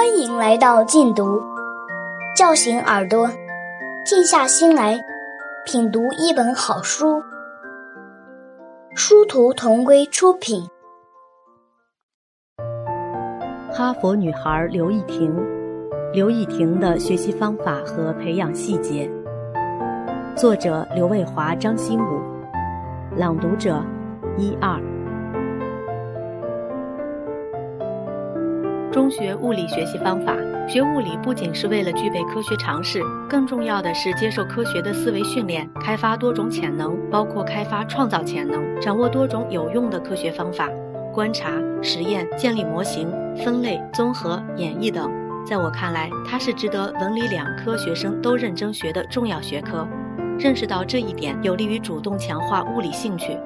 欢迎来到静读，叫醒耳朵，静下心来品读一本好书。殊途同归出品。哈佛女孩刘亦婷，刘亦婷的学习方法和培养细节。作者刘卫华、张新武，朗读者一二。中学物理学习方法，学物理不仅是为了具备科学常识，更重要的是接受科学的思维训练，开发多种潜能，包括开发创造潜能，掌握多种有用的科学方法，观察、实验、建立模型、分类、综合、演绎等。在我看来，它是值得文理两科学生都认真学的重要学科。认识到这一点，有利于主动强化物理兴趣。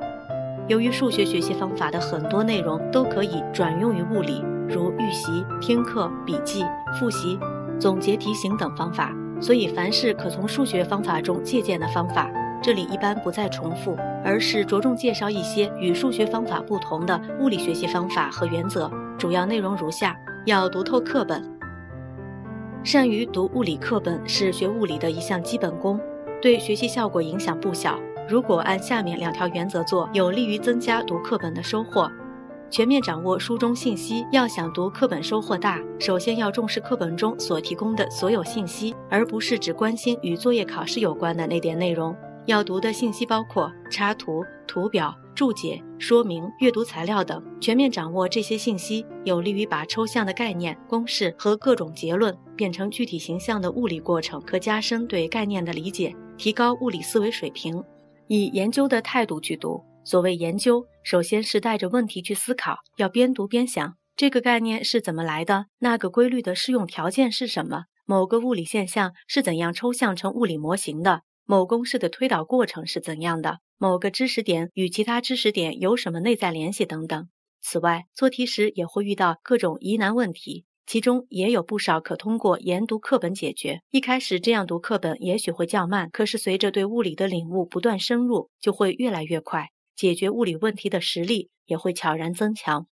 由于数学学习方法的很多内容都可以转用于物理。如预习、听课、笔记、复习、总结题型等方法，所以凡是可从数学方法中借鉴的方法，这里一般不再重复，而是着重介绍一些与数学方法不同的物理学习方法和原则。主要内容如下：要读透课本，善于读物理课本是学物理的一项基本功，对学习效果影响不小。如果按下面两条原则做，有利于增加读课本的收获。全面掌握书中信息，要想读课本收获大，首先要重视课本中所提供的所有信息，而不是只关心与作业考试有关的那点内容。要读的信息包括插图、图表、注解、说明、阅读材料等。全面掌握这些信息，有利于把抽象的概念、公式和各种结论变成具体形象的物理过程，可加深对概念的理解，提高物理思维水平。以研究的态度去读。所谓研究，首先是带着问题去思考，要边读边想这个概念是怎么来的，那个规律的适用条件是什么，某个物理现象是怎样抽象成物理模型的，某公式的推导过程是怎样的，某个知识点与其他知识点有什么内在联系等等。此外，做题时也会遇到各种疑难问题，其中也有不少可通过研读课本解决。一开始这样读课本也许会较慢，可是随着对物理的领悟不断深入，就会越来越快。解决物理问题的实力也会悄然增强。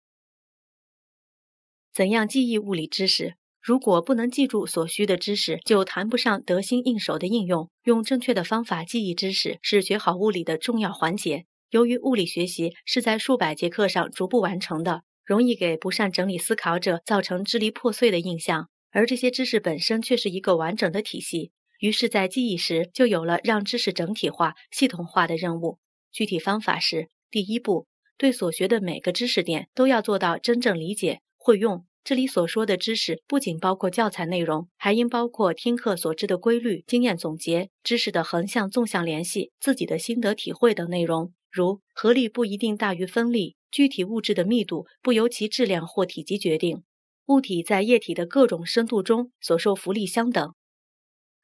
怎样记忆物理知识？如果不能记住所需的知识，就谈不上得心应手的应用。用正确的方法记忆知识是学好物理的重要环节。由于物理学习是在数百节课上逐步完成的，容易给不善整理思考者造成支离破碎的印象。而这些知识本身却是一个完整的体系，于是，在记忆时就有了让知识整体化、系统化的任务。具体方法是：第一步，对所学的每个知识点都要做到真正理解、会用。这里所说的知识，不仅包括教材内容，还应包括听课所知的规律、经验总结、知识的横向、纵向联系、自己的心得体会等内容，如合力不一定大于分力，具体物质的密度不由其质量或体积决定，物体在液体的各种深度中所受浮力相等。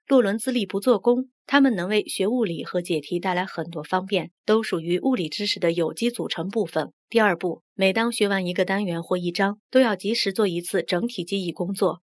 洛伦兹力不做功，它们能为学物理和解题带来很多方便，都属于物理知识的有机组成部分。第二步，每当学完一个单元或一章，都要及时做一次整体记忆工作。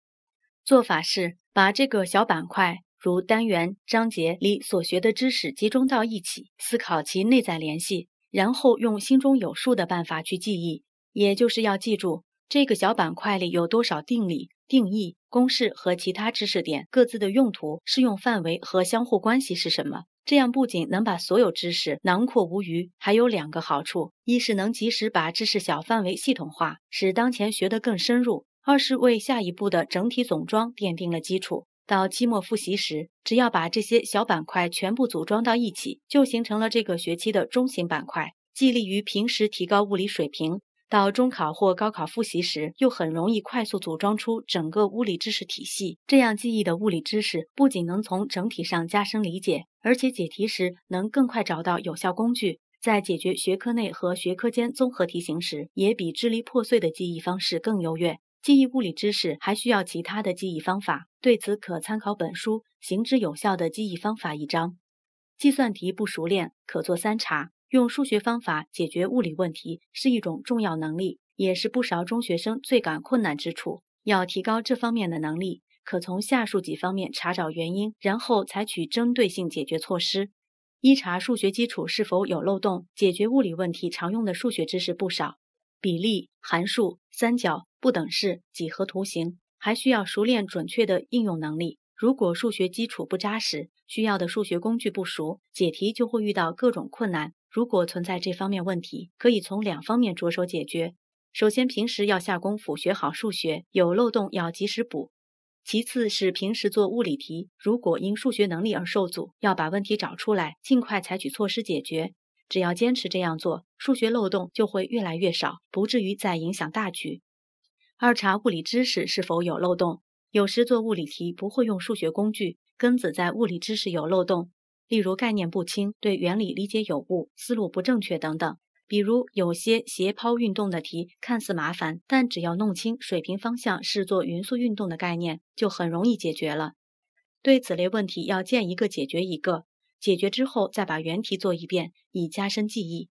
做法是把这个小板块，如单元、章节里所学的知识集中到一起，思考其内在联系，然后用心中有数的办法去记忆，也就是要记住这个小板块里有多少定理。定义公式和其他知识点各自的用途、适用范围和相互关系是什么？这样不仅能把所有知识囊括无余，还有两个好处：一是能及时把知识小范围系统化，使当前学得更深入；二是为下一步的整体总装奠定了基础。到期末复习时，只要把这些小板块全部组装到一起，就形成了这个学期的中型板块，既利于平时提高物理水平。到中考或高考复习时，又很容易快速组装出整个物理知识体系。这样记忆的物理知识，不仅能从整体上加深理解，而且解题时能更快找到有效工具。在解决学科内和学科间综合题型时，也比支离破碎的记忆方式更优越。记忆物理知识还需要其他的记忆方法，对此可参考本书《行之有效的记忆方法》一章。计算题不熟练，可做三查。用数学方法解决物理问题是一种重要能力，也是不少中学生最感困难之处。要提高这方面的能力，可从下述几方面查找原因，然后采取针对性解决措施：一查数学基础是否有漏洞。解决物理问题常用的数学知识不少，比例、函数、三角、不等式、几何图形，还需要熟练准确的应用能力。如果数学基础不扎实，需要的数学工具不熟，解题就会遇到各种困难。如果存在这方面问题，可以从两方面着手解决。首先，平时要下功夫学好数学，有漏洞要及时补。其次是平时做物理题，如果因数学能力而受阻，要把问题找出来，尽快采取措施解决。只要坚持这样做，数学漏洞就会越来越少，不至于再影响大局。二查物理知识是否有漏洞。有时做物理题不会用数学工具，根子在物理知识有漏洞，例如概念不清、对原理理解有误、思路不正确等等。比如有些斜抛运动的题看似麻烦，但只要弄清水平方向是做匀速运动的概念，就很容易解决了。对此类问题要见一个解决一个，解决之后再把原题做一遍，以加深记忆。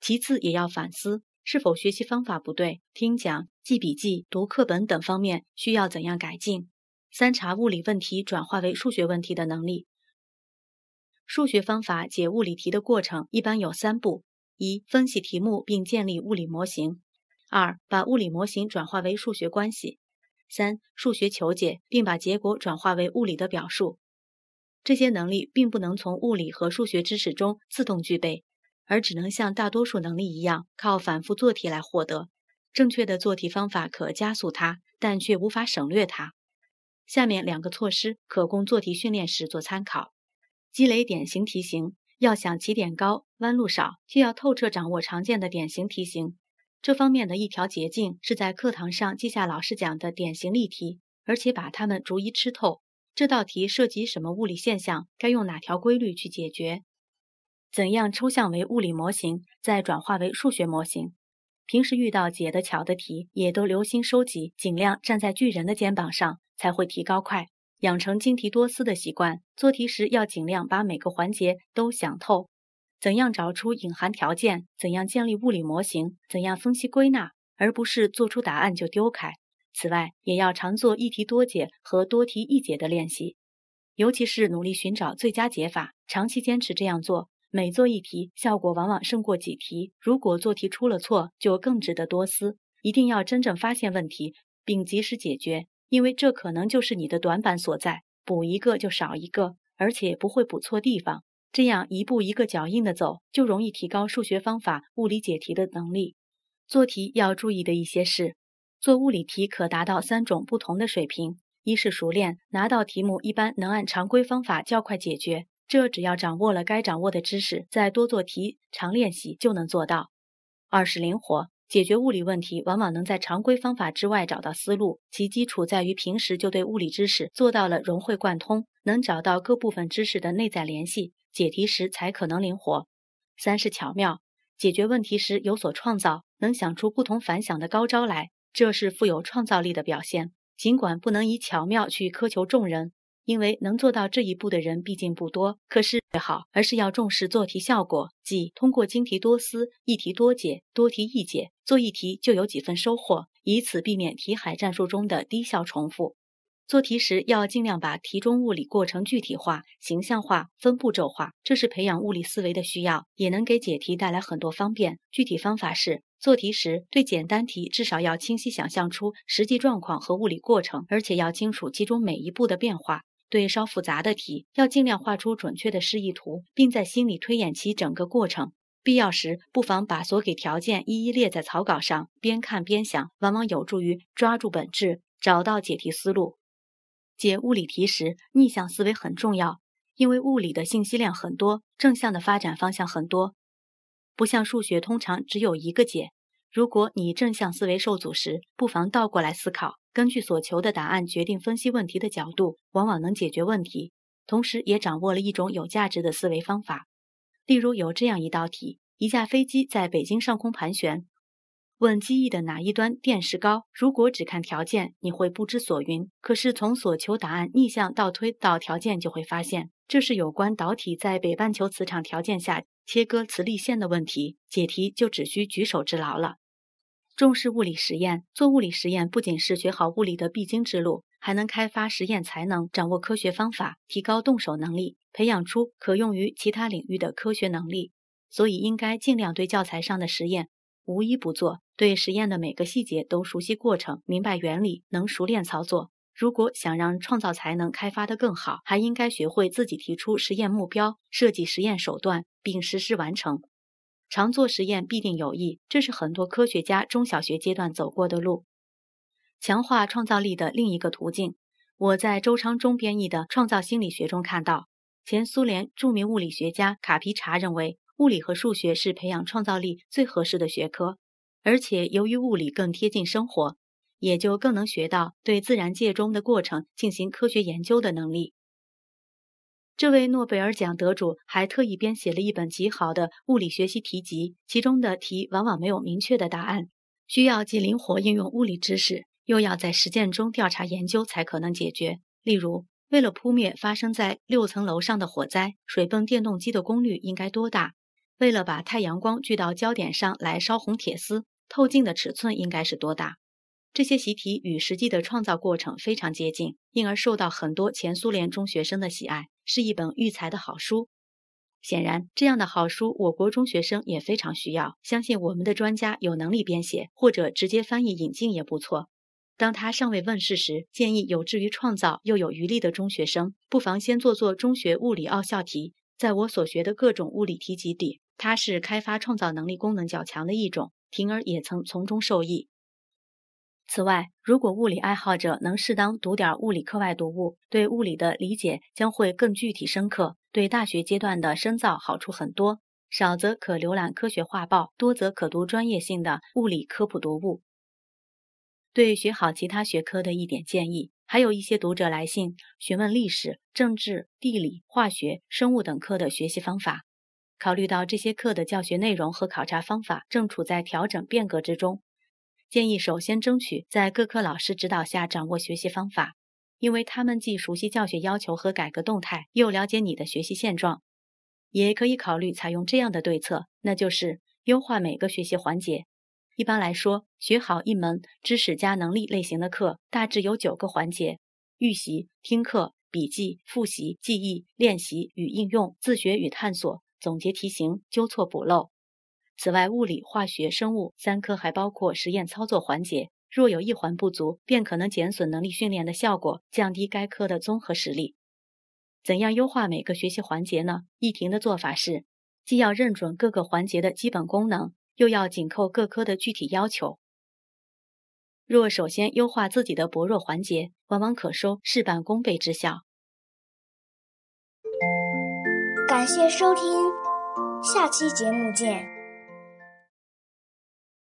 其次也要反思。是否学习方法不对？听讲、记笔记、读课本等方面需要怎样改进？三查物理问题转化为数学问题的能力。数学方法解物理题的过程一般有三步：一、分析题目并建立物理模型；二、把物理模型转化为数学关系；三、数学求解并把结果转化为物理的表述。这些能力并不能从物理和数学知识中自动具备。而只能像大多数能力一样，靠反复做题来获得。正确的做题方法可加速它，但却无法省略它。下面两个措施可供做题训练时做参考：积累典型题型。要想起点高、弯路少，就要透彻掌握常见的典型题型。这方面的一条捷径是在课堂上记下老师讲的典型例题，而且把它们逐一吃透。这道题涉及什么物理现象？该用哪条规律去解决？怎样抽象为物理模型，再转化为数学模型？平时遇到解得巧的题，也都留心收集，尽量站在巨人的肩膀上，才会提高快。养成精题多思的习惯，做题时要尽量把每个环节都想透。怎样找出隐含条件？怎样建立物理模型？怎样分析归纳？而不是做出答案就丢开。此外，也要常做一题多解和多题一解的练习，尤其是努力寻找最佳解法，长期坚持这样做。每做一题，效果往往胜过几题。如果做题出了错，就更值得多思。一定要真正发现问题，并及时解决，因为这可能就是你的短板所在。补一个就少一个，而且不会补错地方。这样一步一个脚印的走，就容易提高数学方法、物理解题的能力。做题要注意的一些是：做物理题可达到三种不同的水平：一是熟练，拿到题目一般能按常规方法较快解决。这只要掌握了该掌握的知识，再多做题、常练习就能做到。二是灵活，解决物理问题往往能在常规方法之外找到思路，其基础在于平时就对物理知识做到了融会贯通，能找到各部分知识的内在联系，解题时才可能灵活。三是巧妙，解决问题时有所创造，能想出不同凡响的高招来，这是富有创造力的表现。尽管不能以巧妙去苛求众人。因为能做到这一步的人毕竟不多，可是最好，而是要重视做题效果，即通过精题多思、一题多解、多题易解，做一题就有几分收获，以此避免题海战术中的低效重复。做题时要尽量把题中物理过程具体化、形象化、分步骤化，这是培养物理思维的需要，也能给解题带来很多方便。具体方法是：做题时对简单题至少要清晰想象出实际状况和物理过程，而且要清楚其中每一步的变化。对稍复杂的题，要尽量画出准确的示意图，并在心里推演其整个过程。必要时，不妨把所给条件一一列在草稿上，边看边想，往往有助于抓住本质，找到解题思路。解物理题时，逆向思维很重要，因为物理的信息量很多，正向的发展方向很多，不像数学通常只有一个解。如果你正向思维受阻时，不妨倒过来思考。根据所求的答案决定分析问题的角度，往往能解决问题，同时也掌握了一种有价值的思维方法。例如有这样一道题：一架飞机在北京上空盘旋，问机翼的哪一端电势高？如果只看条件，你会不知所云。可是从所求答案逆向倒推到条件，就会发现这是有关导体在北半球磁场条件下切割磁力线的问题。解题就只需举手之劳了。重视物理实验，做物理实验不仅是学好物理的必经之路，还能开发实验才能，掌握科学方法，提高动手能力，培养出可用于其他领域的科学能力。所以，应该尽量对教材上的实验无一不做，对实验的每个细节都熟悉过程，明白原理，能熟练操作。如果想让创造才能开发得更好，还应该学会自己提出实验目标，设计实验手段，并实施完成。常做实验必定有益，这是很多科学家中小学阶段走过的路。强化创造力的另一个途径，我在周昌忠编译的《创造心理学》中看到，前苏联著名物理学家卡皮查认为，物理和数学是培养创造力最合适的学科，而且由于物理更贴近生活。也就更能学到对自然界中的过程进行科学研究的能力。这位诺贝尔奖得主还特意编写了一本极好的物理学习题集，其中的题往往没有明确的答案，需要既灵活应用物理知识，又要在实践中调查研究才可能解决。例如，为了扑灭发生在六层楼上的火灾，水泵电动机的功率应该多大？为了把太阳光聚到焦点上来烧红铁丝，透镜的尺寸应该是多大？这些习题与实际的创造过程非常接近，因而受到很多前苏联中学生的喜爱，是一本育才的好书。显然，这样的好书，我国中学生也非常需要。相信我们的专家有能力编写，或者直接翻译引进也不错。当他尚未问世时，建议有志于创造又有余力的中学生，不妨先做做中学物理奥校题。在我所学的各种物理题集里，它是开发创造能力功能较强的一种。婷儿也曾从中受益。此外，如果物理爱好者能适当读点物理课外读物，对物理的理解将会更具体深刻，对大学阶段的深造好处很多。少则可浏览科学画报，多则可读专业性的物理科普读物。对学好其他学科的一点建议，还有一些读者来信询问历史、政治、地理、化学、生物等课的学习方法。考虑到这些课的教学内容和考察方法正处在调整变革之中。建议首先争取在各科老师指导下掌握学习方法，因为他们既熟悉教学要求和改革动态，又了解你的学习现状。也可以考虑采用这样的对策，那就是优化每个学习环节。一般来说，学好一门知识加能力类型的课，大致有九个环节：预习、听课、笔记、复习、记忆、练习与应用、自学与探索、总结题型、纠错补漏。此外，物理、化学、生物三科还包括实验操作环节。若有一环不足，便可能减损能力训练的效果，降低该科的综合实力。怎样优化每个学习环节呢？易婷的做法是，既要认准各个环节的基本功能，又要紧扣各科的具体要求。若首先优化自己的薄弱环节，往往可收事半功倍之效。感谢收听，下期节目见。